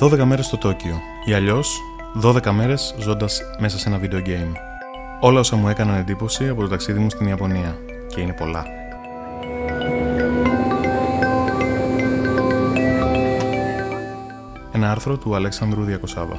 12 μέρες στο Τόκιο ή αλλιώς 12 μέρες ζώντας μέσα σε ένα video game. Όλα όσα μου έκαναν εντύπωση από το ταξίδι μου στην Ιαπωνία και είναι πολλά. Ένα άρθρο του Αλέξανδρου Διακοσάβα.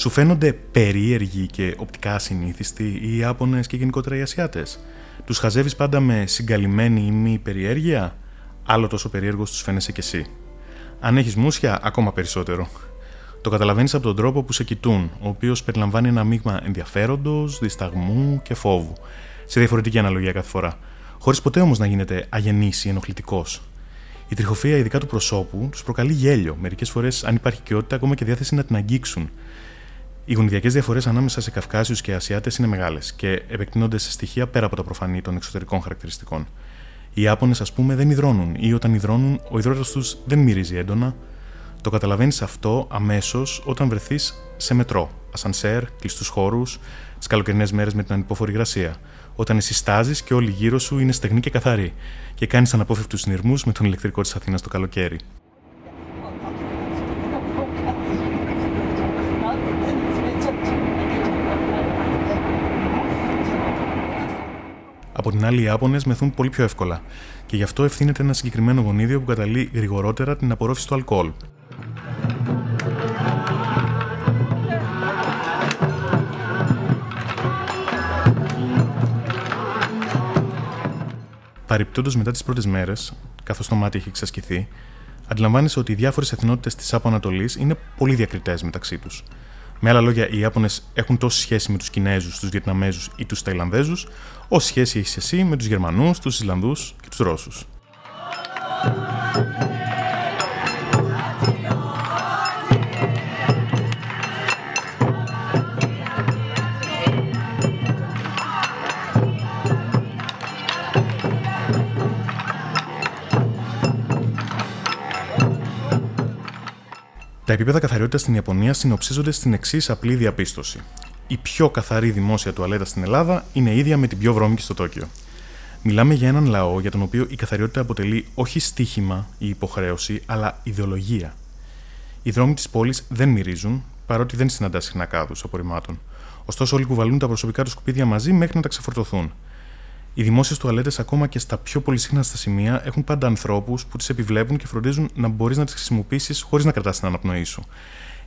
Σου φαίνονται περίεργοι και οπτικά ασυνήθιστοι οι Ιάπωνες και γενικότερα οι Ασιάτες; Τους χαζεύεις πάντα με συγκαλυμμένη ή μη περιέργεια, άλλο τόσο περίεργος τους φαίνεσαι κι εσύ. Αν έχεις μουσια, ακόμα περισσότερο. Το καταλαβαίνεις από τον τρόπο που σε κοιτούν, ο οποίος περιλαμβάνει ένα μείγμα ενδιαφέροντος, δισταγμού και φόβου, σε διαφορετική αναλογία κάθε φορά, χωρίς ποτέ όμως να γίνεται αγενής ή ενοχλητικός. Η τριχοφία, ειδικά του προσώπου, τους προκαλεί γέλιο, μερικές φορές αν υπάρχει οικειότητα, ακόμα και διάθεση να την αγγίξουν. Οι γονιδιακές διαφορές ανάμεσα σε Καυκάσιους και Ασιάτες είναι μεγάλες και επεκτείνονται σε στοιχεία πέρα από τα προφανή των εξωτερικών χαρακτηριστικών. Οι Ιάπωνε, ας πούμε, δεν υδρώνουν ή όταν υδρώνουν, ο υδρότας τους δεν μυρίζει έντονα. Το καταλαβαίνεις αυτό αμέσως όταν βρεθείς σε μετρό, ασανσέρ, κλειστούς χώρους, τις καλοκαιρινές μέρες με την ανυπόφορη υγρασία. Όταν εσύ στάζεις και όλοι γύρω σου είναι στεγνοί και καθαροί και κάνεις αναπόφευκτους συνειρμούς με τον ηλεκτρικό της Αθήνας το καλοκαίρι. Από την άλλη, οι Ιάπωνε μεθούν πολύ πιο εύκολα και γι' αυτό ευθύνεται ένα συγκεκριμένο γονίδιο που καταλύει γρηγορότερα την απορρόφηση του αλκοόλ. Παρυπτόντω μετά τις πρώτες μέρες, καθώς το μάτι έχει εξασκηθεί, αντιλαμβάνεσαι ότι οι διάφορες εθνότητες της Άπο Ανατολή είναι πολύ διακριτές μεταξύ τους. Με άλλα λόγια, οι Ιάπωνες έχουν τόση σχέση με τους Κινέζους, τους Βιετναμέζους ή τους Ταϊλανδέζους, όση σχέση έχεις εσύ με τους Γερμανούς, τους Ισλανδούς και τους Ρώσους. Τα επίπεδα καθαριότητας στην Ιαπωνία συνοψίζονται στην εξής απλή διαπίστωση. Η πιο καθαρή δημόσια τουαλέτα στην Ελλάδα είναι ίδια με την πιο βρώμικη στο Τόκιο. Μιλάμε για έναν λαό για τον οποίο η καθαριότητα αποτελεί όχι στίχημα ή υποχρέωση, αλλά ιδεολογία. Οι δρόμοι της πόλης δεν μυρίζουν, παρότι δεν συναντά συχνά κάδους απορριμμάτων. Ωστόσο, όλοι κουβαλούν τα προσωπικά τους σκουπίδια μαζί μέχρι να τα ξεφορτωθούν. Οι δημόσιες τουαλέτες, ακόμα και στα πιο πολυσύχναστα σημεία, έχουν πάντα ανθρώπους που τις επιβλέπουν και φροντίζουν να μπορείς να τις χρησιμοποιήσεις χωρίς να κρατάς την αναπνοή σου.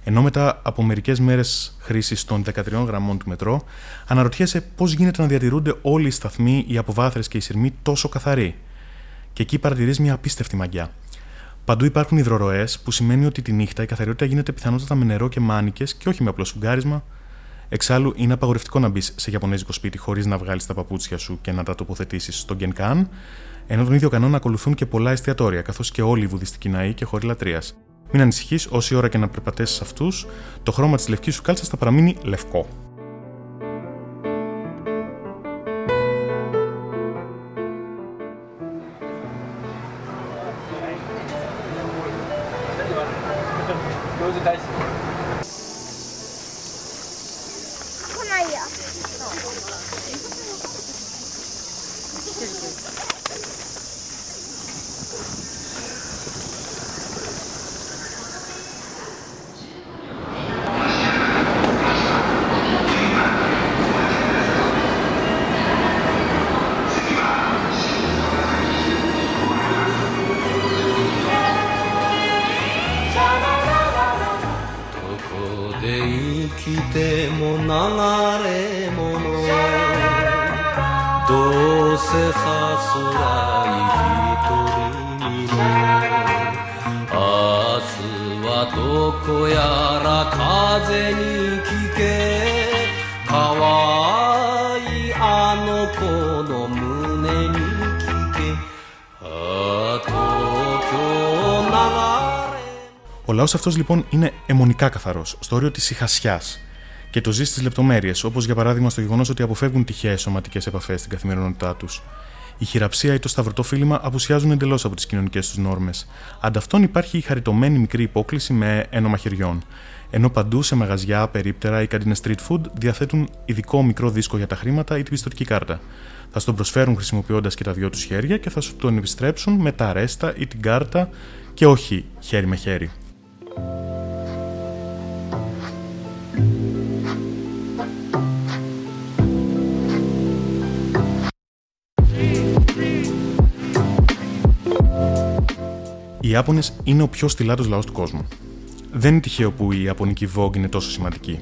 Ενώ μετά από μερικές μέρες χρήσης των 13 γραμμών του μετρό, αναρωτιέσαι πώς γίνεται να διατηρούνται όλοι οι σταθμοί, οι αποβάθρες και οι σειρμοί τόσο καθαροί. Και εκεί παρατηρείς μια απίστευτη μαγιά. Παντού υπάρχουν υδροροέ, που σημαίνει ότι τη νύχτα η καθαριότητα γίνεται πιθανότατα με νερό και μάνικες και όχι με απλό σφουγγάρισμα, Εξάλλου, είναι απαγορευτικό να μπεις σε Ιαπωνέζικο σπίτι χωρίς να βγάλεις τα παπούτσια σου και να τα τοποθετήσεις στον Genkan, ενώ τον ίδιο κανόνα ακολουθούν και πολλά εστιατόρια, καθώς και όλοι οι βουδιστικοί ναοί και χωρί λατρείας. Μην ανησυχείς, όση ώρα και να περπατέσει αυτούς, το χρώμα της λευκής σου κάλτσας θα παραμείνει λευκό. Ο λαός αυτός λοιπόν είναι αιμονικά καθαρός, στο όριο της ηχασιάς. Και το ζει στις λεπτομέρειες, όπως για παράδειγμα στο γεγονός ότι αποφεύγουν τυχαίες σωματικές επαφές στην καθημερινότητά τους. Η χειραψία ή το σταυρωτό φίλημα απουσιάζουν εντελώς από τις κοινωνικές τους νόρμες. Ανταυτόν υπάρχει η χαριτωμένη μικρή υπόκληση με ένομα χεριών. Ενώ παντού σε μαγαζιά, περίπτερα ή καντίνες street food διαθέτουν ειδικό μικρό δίσκο για τα χρήματα ή την πιστοτική κάρτα. Θα σου τον προσφέρουν χρησιμοποιώντας και τα δυο τους χέρια και θα σου τον επιστρέψουν με τα αρέστα ή την κάρτα και όχι χέρι με χέρι. Οι Ιάπωνες είναι ο πιο στυλάτο λαός του κόσμου. Δεν είναι τυχαίο που η Ιαπωνική Vogue είναι τόσο σημαντική.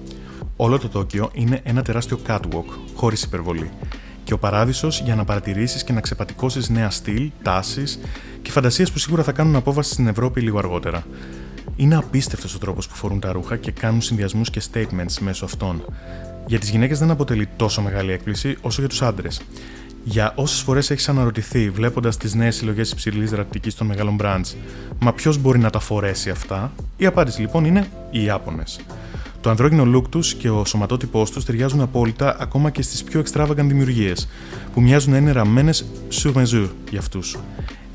Όλο το Τόκιο είναι ένα τεράστιο catwalk, χωρίς υπερβολή. Και ο παράδεισος για να παρατηρήσεις και να ξεπατικώσεις νέα στυλ, τάσεις και φαντασίες που σίγουρα θα κάνουν απόβαση στην Ευρώπη λίγο αργότερα. Είναι απίστευτος ο τρόπος που φορούν τα ρούχα και κάνουν συνδυασμούς και statements μέσω αυτών. Για τις γυναίκες δεν αποτελεί τόσο μεγάλη έκπληξη όσο για τους άντρες. Για όσες φορές έχεις αναρωτηθεί βλέποντας τις νέες συλλογές υψηλής ρατική των μεγάλων μπραντ, μα ποιος μπορεί να τα φορέσει αυτά, η απάντηση λοιπόν είναι οι Ιάπωνες. Το ανδρόγυνο look τους και ο σωματότυπός τους ταιριάζουν απόλυτα ακόμα και στις πιο extravagant δημιουργίες, που μοιάζουν να είναι ραμμένες sur mesure για αυτούς.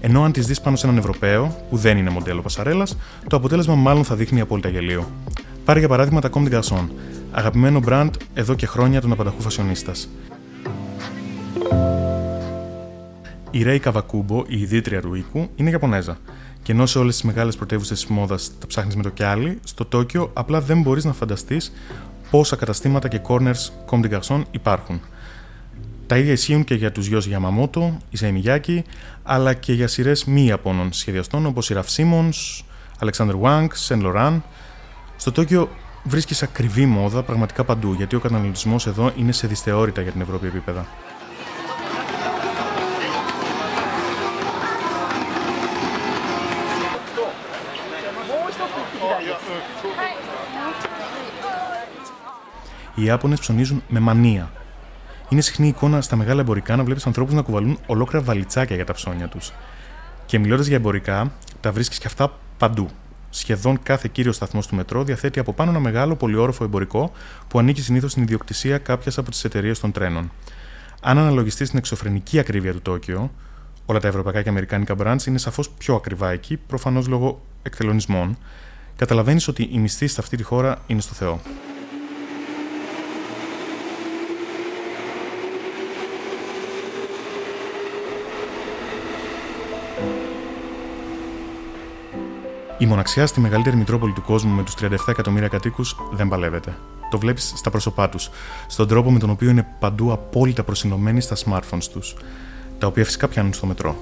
Ενώ αν τις δεις πάνω σε έναν Ευρωπαίο, που δεν είναι μοντέλο πασαρέλας, το αποτέλεσμα μάλλον θα δείχνει απόλυτα γελίο. Πάρε για παράδειγμα τα Comme des Garçons, αγαπημένο brand εδώ και χρόνια των απανταχού φασιονίστας. Η Ρέι Καβακούμπο, η ιδρύτρια του οίκου, είναι Ιαπωνέζα. Και ενώ σε όλες τις μεγάλες πρωτεύουσες της μόδας τα ψάχνεις με το κιάλι, στο Τόκιο απλά δεν μπορείς να φανταστείς πόσα καταστήματα και corners Comme des Garçons υπάρχουν. Τα ίδια ισχύουν και για τους γιος Γιαμαμότο, η Μιγιάκη, αλλά και για σειρές μη Ιαπώνων σχεδιαστών όπως η Ραφ Σίμον, Alexander Wang, Σεν Λοράν. Στο Τόκιο βρίσκεις ακριβή μόδα πραγματικά παντού, γιατί ο καταναλωτισμός εδώ είναι σε δυσθεώρητα για την Ευρώπη επίπεδα. Οι Ιάπωνες ψωνίζουν με μανία. Είναι συχνή εικόνα στα μεγάλα εμπορικά να βλέπεις ανθρώπους να κουβαλούν ολόκληρα βαλιτσάκια για τα ψώνια τους. Και μιλώντας για εμπορικά, τα βρίσκεις και αυτά παντού. Σχεδόν κάθε κύριο σταθμό του μετρό διαθέτει από πάνω ένα μεγάλο πολυόροφο εμπορικό που ανήκει συνήθως στην ιδιοκτησία κάποιας από τις εταιρείες των τρένων. Αν αναλογιστεί την εξωφρενική ακρίβεια του Τόκιο, όλα τα ευρωπαϊκά και αμερικάνικα brands είναι σαφώς πιο ακριβά εκεί, προφανώς λόγω εκτελονισμών, καταλαβαίνεις ότι οι μισθοί σε αυτή τη χώρα είναι στο Θεό. Η μοναξιά στη μεγαλύτερη Μητρόπολη του κόσμου με τους 37 εκατομμύρια κατοίκους δεν παλεύεται. Το βλέπεις στα πρόσωπά τους, στον τρόπο με τον οποίο είναι παντού απόλυτα προσιλωμένοι στα smartphones τους, τα οποία φυσικά πιάνουν στο μετρό.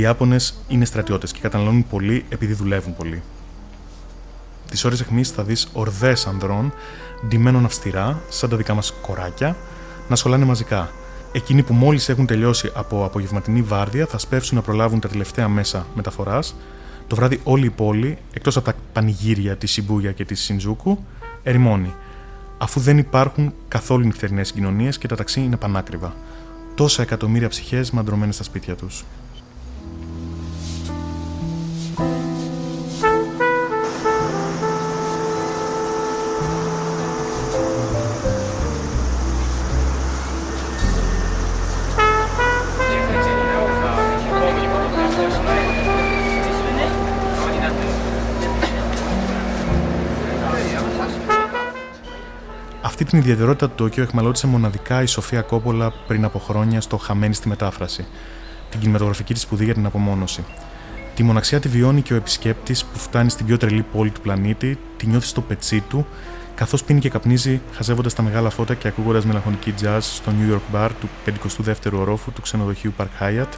Οι Ιάπωνες είναι στρατιώτες και καταναλώνουν πολύ επειδή δουλεύουν πολύ. Τις ώρες αιχμής θα δεις ορδές ανδρών ντυμένων αυστηρά, σαν τα δικά μας κοράκια, να σχολάνε μαζικά. Εκείνοι που μόλις έχουν τελειώσει από απογευματινή βάρδια θα σπεύσουν να προλάβουν τα τελευταία μέσα μεταφοράς. Το βράδυ όλη η πόλη, εκτός από τα πανηγύρια της Σιμπούγια και της Σιντζούκου, ερημώνει. Αφού δεν υπάρχουν καθόλου νυχτερινές συγκοινωνίες και τα ταξί είναι πανάκριβα. Τόσα εκατομμύρια ψυχές μαντρωμένες στα σπίτια τους. Την ιδιαιτερότητα του Τόκιο εχμαλώτησε μοναδικά η Σοφία Κόπολα πριν από χρόνια στο Χαμένη στη μετάφραση, την κινηματογραφική της σπουδή για την απομόνωση. Τη μοναξιά τη βιώνει και ο επισκέπτης που φτάνει στην πιο τρελή πόλη του πλανήτη, τη νιώθει στο πετσί του, καθώς πίνει και καπνίζει, χαζεύοντας τα μεγάλα φώτα και ακούγοντας μελαγχολική jazz στο New York Bar του 52ου ορόφου του ξενοδοχείου Park Hyatt,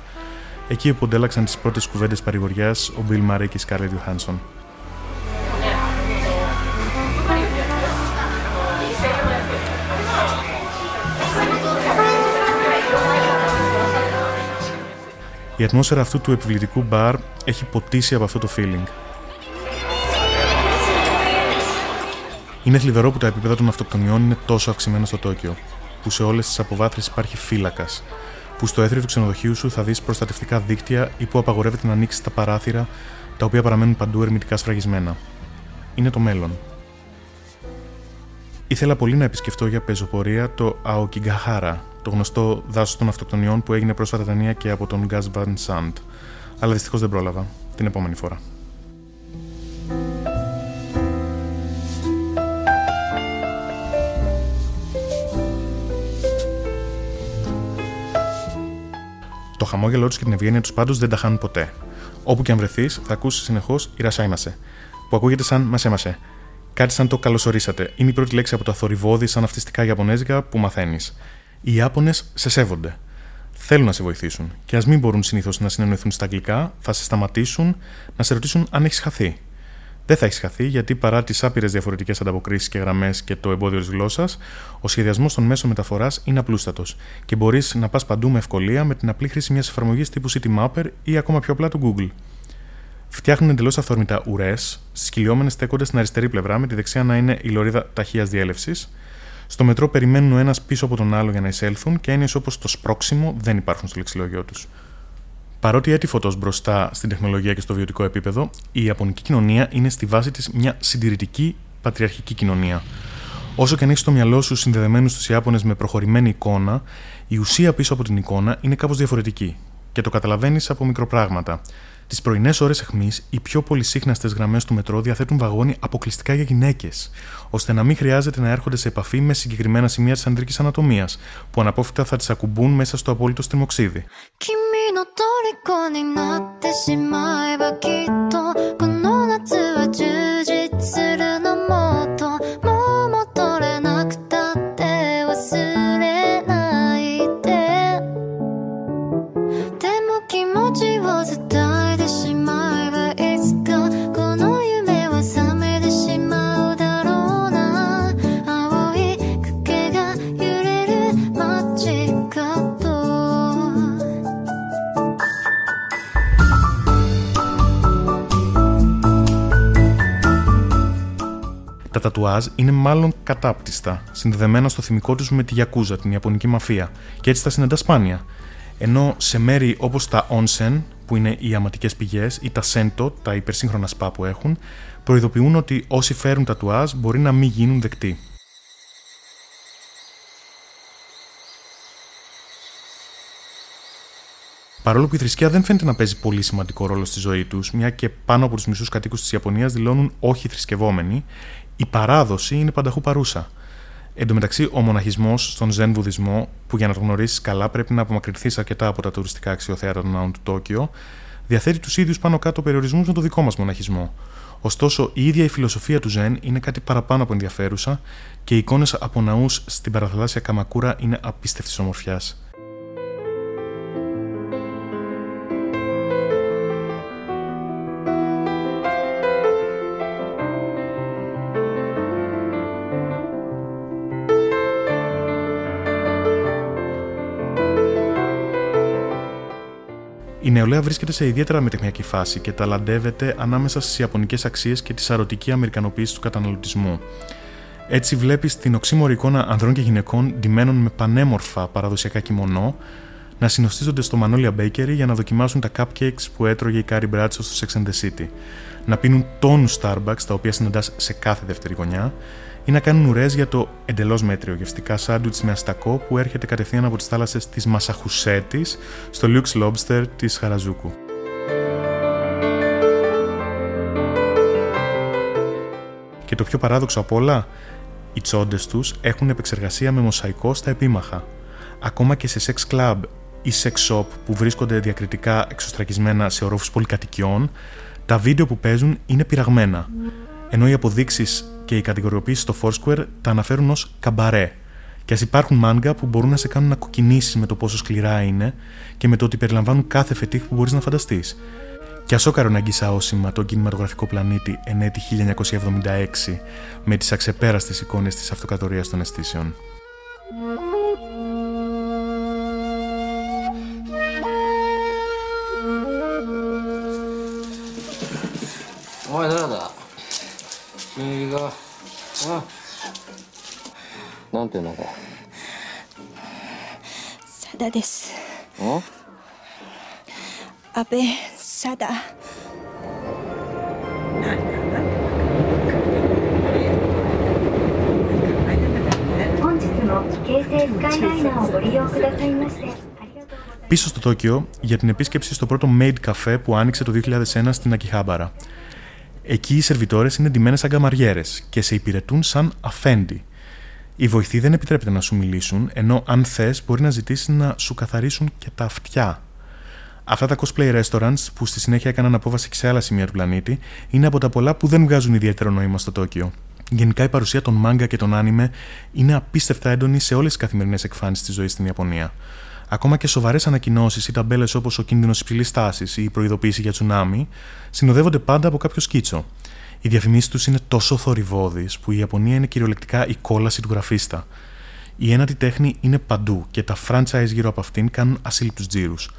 εκεί όπου αντέλαξαν τις πρώτες κουβέντες παρηγοριάς ο Bill Murray και η Scarlett Johansson. Η ατμόσφαιρα αυτού του επιβλητικού μπαρ έχει ποτίσει από αυτό το feeling. Είναι θλιβερό που τα επίπεδα των αυτοκτονιών είναι τόσο αυξημένα στο Τόκιο, που σε όλες τις αποβάθρε υπάρχει φύλακας, που στο έθριο του ξενοδοχείου σου θα δεις προστατευτικά δίκτυα ή που απαγορεύεται να ανοίξεις τα παράθυρα, τα οποία παραμένουν παντού ερμητικά σφραγισμένα. Είναι το μέλλον. Ήθελα πολύ να επισκεφτώ για πεζοπορία το Αοκιγκαχάρα, το γνωστό δάσος των αυτοκτονιών που έγινε πρόσφατα ταινία και από τον Γκάζ Βαν Σαντ. Αλλά δυστυχώς δεν πρόλαβα. Την επόμενη φορά. Το χαμόγελό τους και την ευγένεια τους πάντως δεν τα χάνουν ποτέ. Όπου και αν βρεθείς, θα ακούσεις συνεχώς η ρασάιμασε, που ακούγεται σαν μασέμασε. Κάτι σαν το καλωσορίσατε. Είναι η πρώτη λέξη από τα θορυβόδη σαν αυτιστικά Ιαπωνέζικα που μαθαίνεις. Οι Ιάπωνες σε σέβονται. Θέλουν να σε βοηθήσουν. Και ας μην μπορούν συνήθως να συνεννοηθούν στα αγγλικά, θα σε σταματήσουν να σε ρωτήσουν αν έχεις χαθεί. Δεν θα έχεις χαθεί, γιατί παρά τις άπειρες διαφορετικές ανταποκρίσεις και γραμμές και το εμπόδιο της γλώσσας, ο σχεδιασμός των μέσων μεταφοράς είναι απλούστατος και μπορείς να πας παντού με ευκολία με την απλή χρήση μιας εφαρμογής τύπου Citymapper ή ακόμα πιο απλά του Google. Φτιάχνουν εντελώς αυθόρμητα ουρές, στι κυλιόμενε στέκονται στην αριστερή πλευρά, με τη δεξιά να είναι η λωρίδα ταχείας διέλευσης. Στο μετρό περιμένουν ο ένας πίσω από τον άλλο για να εισέλθουν και έννοιες όπως το σπρόξιμο δεν υπάρχουν στο λεξιλόγιο τους. Παρότι έτυφωτος μπροστά στην τεχνολογία και στο βιωτικό επίπεδο, η Ιαπωνική κοινωνία είναι στη βάση της μια συντηρητική πατριαρχική κοινωνία. Όσο και αν έχεις στο μυαλό σου συνδεδεμένους τους Ιάπωνες με προχωρημένη εικόνα, η ουσία πίσω από την εικόνα είναι κάπως διαφορετική και το καταλαβαίνεις από μικροπράγματα. Τις πρωινές ώρες αιχμής, οι πιο πολυσύχναστες γραμμές του μετρό διαθέτουν βαγόνι αποκλειστικά για γυναίκες, ώστε να μην χρειάζεται να έρχονται σε επαφή με συγκεκριμένα σημεία της ανδρικής ανατομίας, που αναπόφευκτα θα τις ακουμπούν μέσα στο απόλυτο στριμοξίδι. Τατουάζ είναι μάλλον κατάπτυστα, συνδεδεμένα στο θυμικό τους με τη Γιακούζα, την Ιαπωνική μαφία, και έτσι τα συναντά σπάνια. Ενώ σε μέρη όπως τα onsen, που είναι οι αματικές πηγές, ή τα sento, τα υπερσύγχρονα σπα που έχουν, προειδοποιούν ότι όσοι φέρουν τατουάζ μπορεί να μην γίνουν δεκτοί. Παρόλο που η θρησκεία δεν φαίνεται να παίζει πολύ σημαντικό ρόλο στη ζωή τους, μια και πάνω από τους μισούς κατοίκους της Ιαπωνίας δηλώνουν όχι θρησκευόμενοι, η παράδοση είναι πανταχού παρούσα. Εν τω μεταξύ, ο μοναχισμός στον Ζεν Βουδισμό, που για να το γνωρίσεις καλά πρέπει να απομακρυνθείς αρκετά από τα τουριστικά αξιοθέατα των ναών του Τόκιο, διαθέτει τους ίδιους πάνω κάτω περιορισμούς με το δικό μας μοναχισμό. Ωστόσο, η ίδια η φιλοσοφία του Ζεν είναι κάτι παραπάνω από ενδιαφέρουσα και οι εικόνες από ναούς στην παραθαλάσσια Καμακούρα είναι απίστευτης ομορφιάς. Νεολαία βρίσκεται σε ιδιαίτερα μεταιχμιακή φάση και ταλαντεύεται ανάμεσα στις ιαπωνικές αξίες και τη σαρωτική αμερικανοποίηση του καταναλωτισμού. Έτσι, βλέπει την οξύμορη εικόνα ανδρών και γυναικών ντυμένων με πανέμορφα παραδοσιακά κιμονό να συνωστίζονται στο Magnolia Bakery για να δοκιμάσουν τα cupcakes που έτρωγε η Κάρι Μπράντσο στο Sex and the City, να πίνουν τόνους Starbucks τα οποία συναντάς σε κάθε δεύτερη γωνιά ή να κάνουν ουρές για το εντελώς μέτριο γευστικά σάντουιτς με αστακό που έρχεται κατευθείαν από τις θάλασσες της Μασαχουσέτης στο Lux Lobster της Χαραζούκου. Και το πιο παράδοξο απ' όλα, οι τσόντες τους έχουν επεξεργασία με μοσαϊκό στα επίμαχα. Ακόμα και σε σεξ κλαμπ ή sex shop που βρίσκονται διακριτικά εξωστρακισμένα σε ορόφους πολυκατοικιών, τα βίντεο που παίζουν είναι πειραγμένα. Ενώ οι αποδείξεις και οι κατηγοριοποίησει στο Foursquare τα αναφέρουν ως καμπαρέ. Και ας υπάρχουν μάγκα που μπορούν να σε κάνουν να κοκκινήσεις με το πόσο σκληρά είναι και με το ότι περιλαμβάνουν κάθε φετίχ που μπορείς να φανταστείς. Και ασόκαρο να αγγίσα όσημα τον κινηματογραφικό πλανήτη εν έτη 1976 με τις αξεπέραστες εικόνες της αυτοκρατορίας των αισθήσεων. 君があなんていうのか佐田ですん安倍佐田本日も京成スカイライナーをご利用くださいましてありがとうございます Πίσω στο Τόκιο για την επίσκεψη στο πρώτο Made Café που άνοιξε το 2001 στην Ακιχάμπαρα. Εκεί οι σερβιτόρες είναι ντυμένες σαν καμαριέρες και σε υπηρετούν σαν αφέντη. Οι βοηθοί δεν επιτρέπεται να σου μιλήσουν, ενώ αν θες μπορεί να ζητήσεις να σου καθαρίσουν και τα αυτιά. Αυτά τα cosplay restaurants που στη συνέχεια έκαναν απόβαση και σε άλλα σημεία του πλανήτη είναι από τα πολλά που δεν βγάζουν ιδιαίτερο νόημα στο Τόκιο. Γενικά η παρουσία των manga και των anime είναι απίστευτα έντονη σε όλες τις καθημερινές εκφάνσεις της ζωής στην Ιαπωνία. Ακόμα και σοβαρές ανακοινώσεις ή ταμπέλες όπως ο κίνδυνος υψηλή τάσης ή η προειδοποίηση για τσουνάμι συνοδεύονται πάντα από κάποιο σκίτσο. Οι διαφημίσεις τους είναι τόσο θορυβώδεις που η Ιαπωνία είναι κυριολεκτικά η κόλαση του γραφίστα. Η ένατη τέχνη είναι παντού και τα franchise γύρω από αυτήν κάνουν ασύλληπτους τζίρους.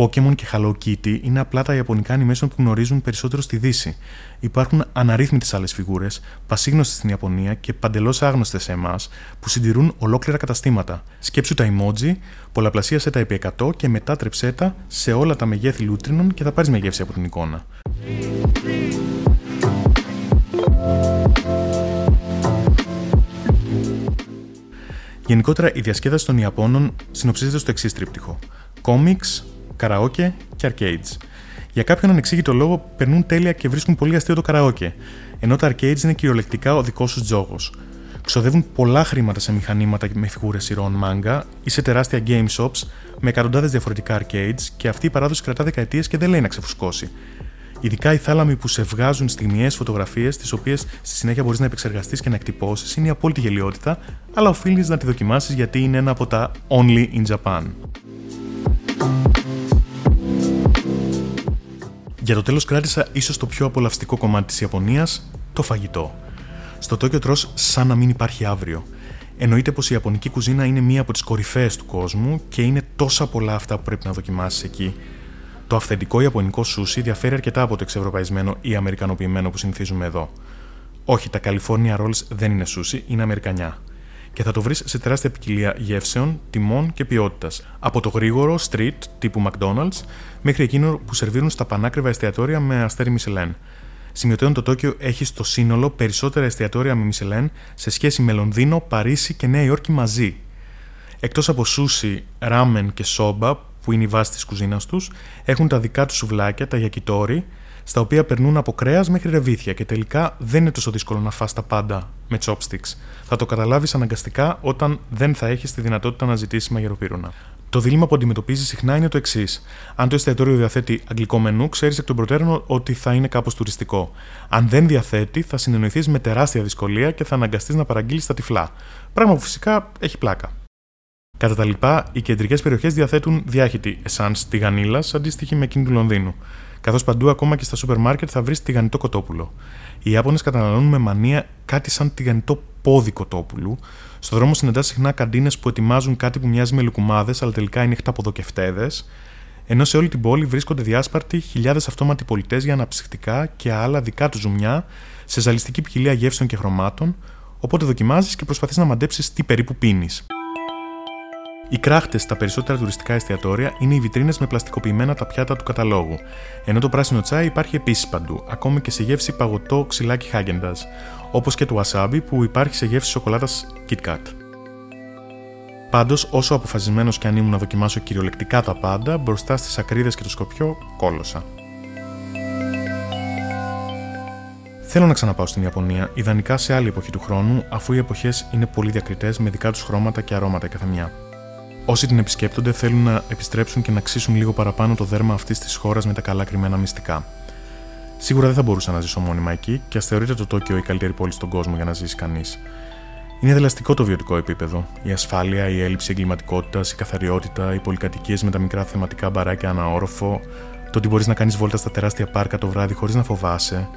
Pokémon και Hello Kitty είναι απλά τα ιαπωνικά animation που γνωρίζουν περισσότερο στη Δύση. Υπάρχουν αναρρύθμιτες άλλες φιγούρες, πασίγνωστες στην Ιαπωνία και παντελώς άγνωστες σε εμάς, που συντηρούν ολόκληρα καταστήματα. Σκέψου τα emoji, πολλαπλασίασε τα επί 100 και μετάτρεψέ τα σε όλα τα μεγέθη λούτρινων και θα πάρεις μια γεύση από την εικόνα. Γενικότερα, η διασκέδαση των Ιαπώνων συνοψίζεται στο εξής τρίπτυχο: κόμιξ, καραόκε και arcades. Για κάποιον ανεξήγητο λόγο περνούν τέλεια και βρίσκουν πολύ αστείο το καραόκε, ενώ τα arcades είναι κυριολεκτικά ο δικός σου τζόγος. Ξοδεύουν πολλά χρήματα σε μηχανήματα με φιγούρες σειρών manga ή σε τεράστια game shops με εκατοντάδες διαφορετικά arcades και αυτή η παράδοση κρατά δεκαετίες και δεν λέει να ξεφουσκώσει. Ειδικά οι θάλαμοι που σε βγάζουν στιγμιαίε φωτογραφίες, τις οποίες στη συνέχεια μπορείς να επεξεργαστείς και να εκτυπώσεις, είναι η απόλυτη γελιότητα, αλλά οφείλεις να τη δοκιμάσεις γιατί είναι ένα από τα only in Japan. Για το τέλος κράτησα ίσως το πιο απολαυστικό κομμάτι της Ιαπωνίας, το φαγητό. Στο Τόκιο τρως σαν να μην υπάρχει αύριο. Εννοείται πως η Ιαπωνική κουζίνα είναι μία από τις κορυφαίες του κόσμου και είναι τόσα πολλά αυτά που πρέπει να δοκιμάσεις εκεί. Το αυθεντικό Ιαπωνικό σούσι διαφέρει αρκετά από το εξευρωπαϊσμένο ή αμερικανοποιημένο που συνηθίζουμε εδώ. Όχι, τα California Rolls δεν είναι σούσι, είναι αμερικανιά και θα το βρεις σε τεράστια ποικιλία γεύσεων, τιμών και ποιότητας. Από το γρήγορο street τύπου McDonald's μέχρι εκείνο που σερβίρουν στα πανάκριβα εστιατόρια με αστέρι Michelin. Σημειωτέων το Τόκιο έχει στο σύνολο περισσότερα εστιατόρια με Michelin σε σχέση με Λονδίνο, Παρίσι και Νέα Υόρκη μαζί. Εκτός από σούσι, ράμεν και σόμπα, που είναι η βάση της κουζίνας τους, έχουν τα δικά τους σουβλάκια, τα γιακιτόρι, στα οποία περνούν από κρέας μέχρι ρεβίθια και τελικά δεν είναι τόσο δύσκολο να φας τα πάντα με chopsticks. Θα το καταλάβεις αναγκαστικά όταν δεν θα έχεις τη δυνατότητα να ζητήσεις μαγειροπύρωνα. Το δίλημα που αντιμετωπίζεις συχνά είναι το εξής. Αν το εστιατόριο διαθέτει αγγλικό μενού, ξέρεις εκ των προτέρων ότι θα είναι κάπως τουριστικό. Αν δεν διαθέτει, θα συνεννοηθείς με τεράστια δυσκολία και θα αναγκαστείς να παραγγείλεις τα τυφλά. Πράγμα που φυσικά έχει πλάκα. Κατά τα λοιπά, οι κεντρικές περιοχές διαθέτουν διάχυτη εσάνς τηγανίλας αντίστοιχη με εκείνη του Λονδίνου καθώς παντού ακόμα και στα σούπερ μάρκετ θα βρεις τηγανιτό κοτόπουλο. Οι Ιάπωνες καταναλώνουν με μανία κάτι σαν τηγανιτό πόδι κοτόπουλου. Στο δρόμο συναντάς συχνά καντίνες που ετοιμάζουν κάτι που μοιάζει με λουκουμάδες, αλλά τελικά είναι χταποδοκευτέδε. Ενώ σε όλη την πόλη βρίσκονται διάσπαρτοι χιλιάδες αυτόματοι πολιτές για αναψυχτικά και άλλα δικά του ζουμιά σε ζαλιστική ποικιλία γεύσεων και χρωμάτων, οπότε δοκιμάζεις και προσπαθείς να μαντέψεις τι περίπου πίνεις. Οι κράχτες στα περισσότερα τουριστικά εστιατόρια είναι οι βιτρίνες με πλαστικοποιημένα τα πιάτα του καταλόγου, ενώ το πράσινο τσάι υπάρχει επίσης παντού, ακόμη και σε γεύση παγωτό ξυλάκι Χάγκεντα, όπως και το wasabi που υπάρχει σε γεύση σοκολάτας KitKat. Πάντως, όσο αποφασισμένος και αν ήμουν να δοκιμάσω κυριολεκτικά τα πάντα, μπροστά στις ακρίδες και το σκοπιό, κόλωσα. Θέλω να ξαναπάω στην Ιαπωνία, ιδανικά σε άλλη εποχή του χρόνου, αφού οι εποχές είναι πολύ διακριτές με δικά τους χρώματα και αρώματα καθεμιά. Όσοι την επισκέπτονται θέλουν να επιστρέψουν και να ξύσουν λίγο παραπάνω το δέρμα αυτής της χώρας με τα καλά κρυμμένα μυστικά. Σίγουρα δεν θα μπορούσα να ζήσω μόνιμα εκεί και ας θεωρείται το Τόκιο η καλύτερη πόλη στον κόσμο για να ζήσει κανείς. Είναι δελαστικό το βιωτικό επίπεδο. Η ασφάλεια, η έλλειψη εγκληματικότητας, η καθαριότητα, οι πολυκατοικίες με τα μικρά θεματικά μπαράκια αναόροφο, το ότι μπορείς να κάνεις βόλτα στα τεράστια πάρκα το βράδυ χωρίς να φοβάσαι,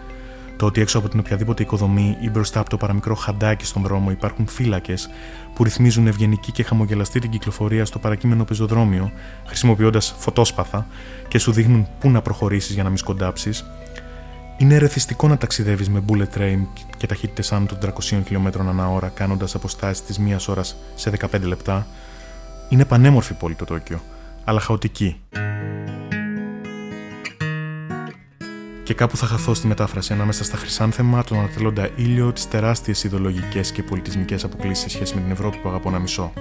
το ότι έξω από την οποιαδήποτε οικοδομή ή μπροστά από το παραμικρό χαντάκι στον δρόμο υπάρχουν φύλακες που ρυθμίζουν ευγενική και χαμογελαστή την κυκλοφορία στο παρακείμενο πεζοδρόμιο, χρησιμοποιώντας φωτόσπαθα και σου δείχνουν πού να προχωρήσεις για να μην σκοντάψεις, είναι ερεθιστικό να ταξιδεύεις με bullet train και ταχύτητες άνω των 300 χιλιόμετρων ανά ώρα, κάνοντας αποστάσεις της μίας ώρας σε 15 λεπτά. Είναι πανέμορφη πόλη το Τόκιο, αλλά χαοτική. Και κάπου θα χαθώ στη μετάφραση ανάμεσα στα χρυσάνθεμα, τον ανατελώντα ήλιο, τις τεράστιες ιδεολογικές και πολιτισμικές αποκλήσεις σε σχέση με την Ευρώπη που αγαπώ να μισώ.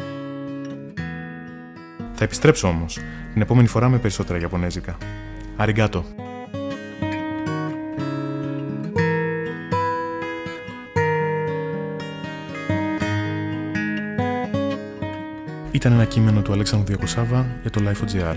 Θα επιστρέψω όμως, την επόμενη φορά με περισσότερα Ιαπωνέζικα. Αριγκάτο! Ήταν ένα κείμενο του Αλέξανδρου Διακοσάβα για το Life.gr.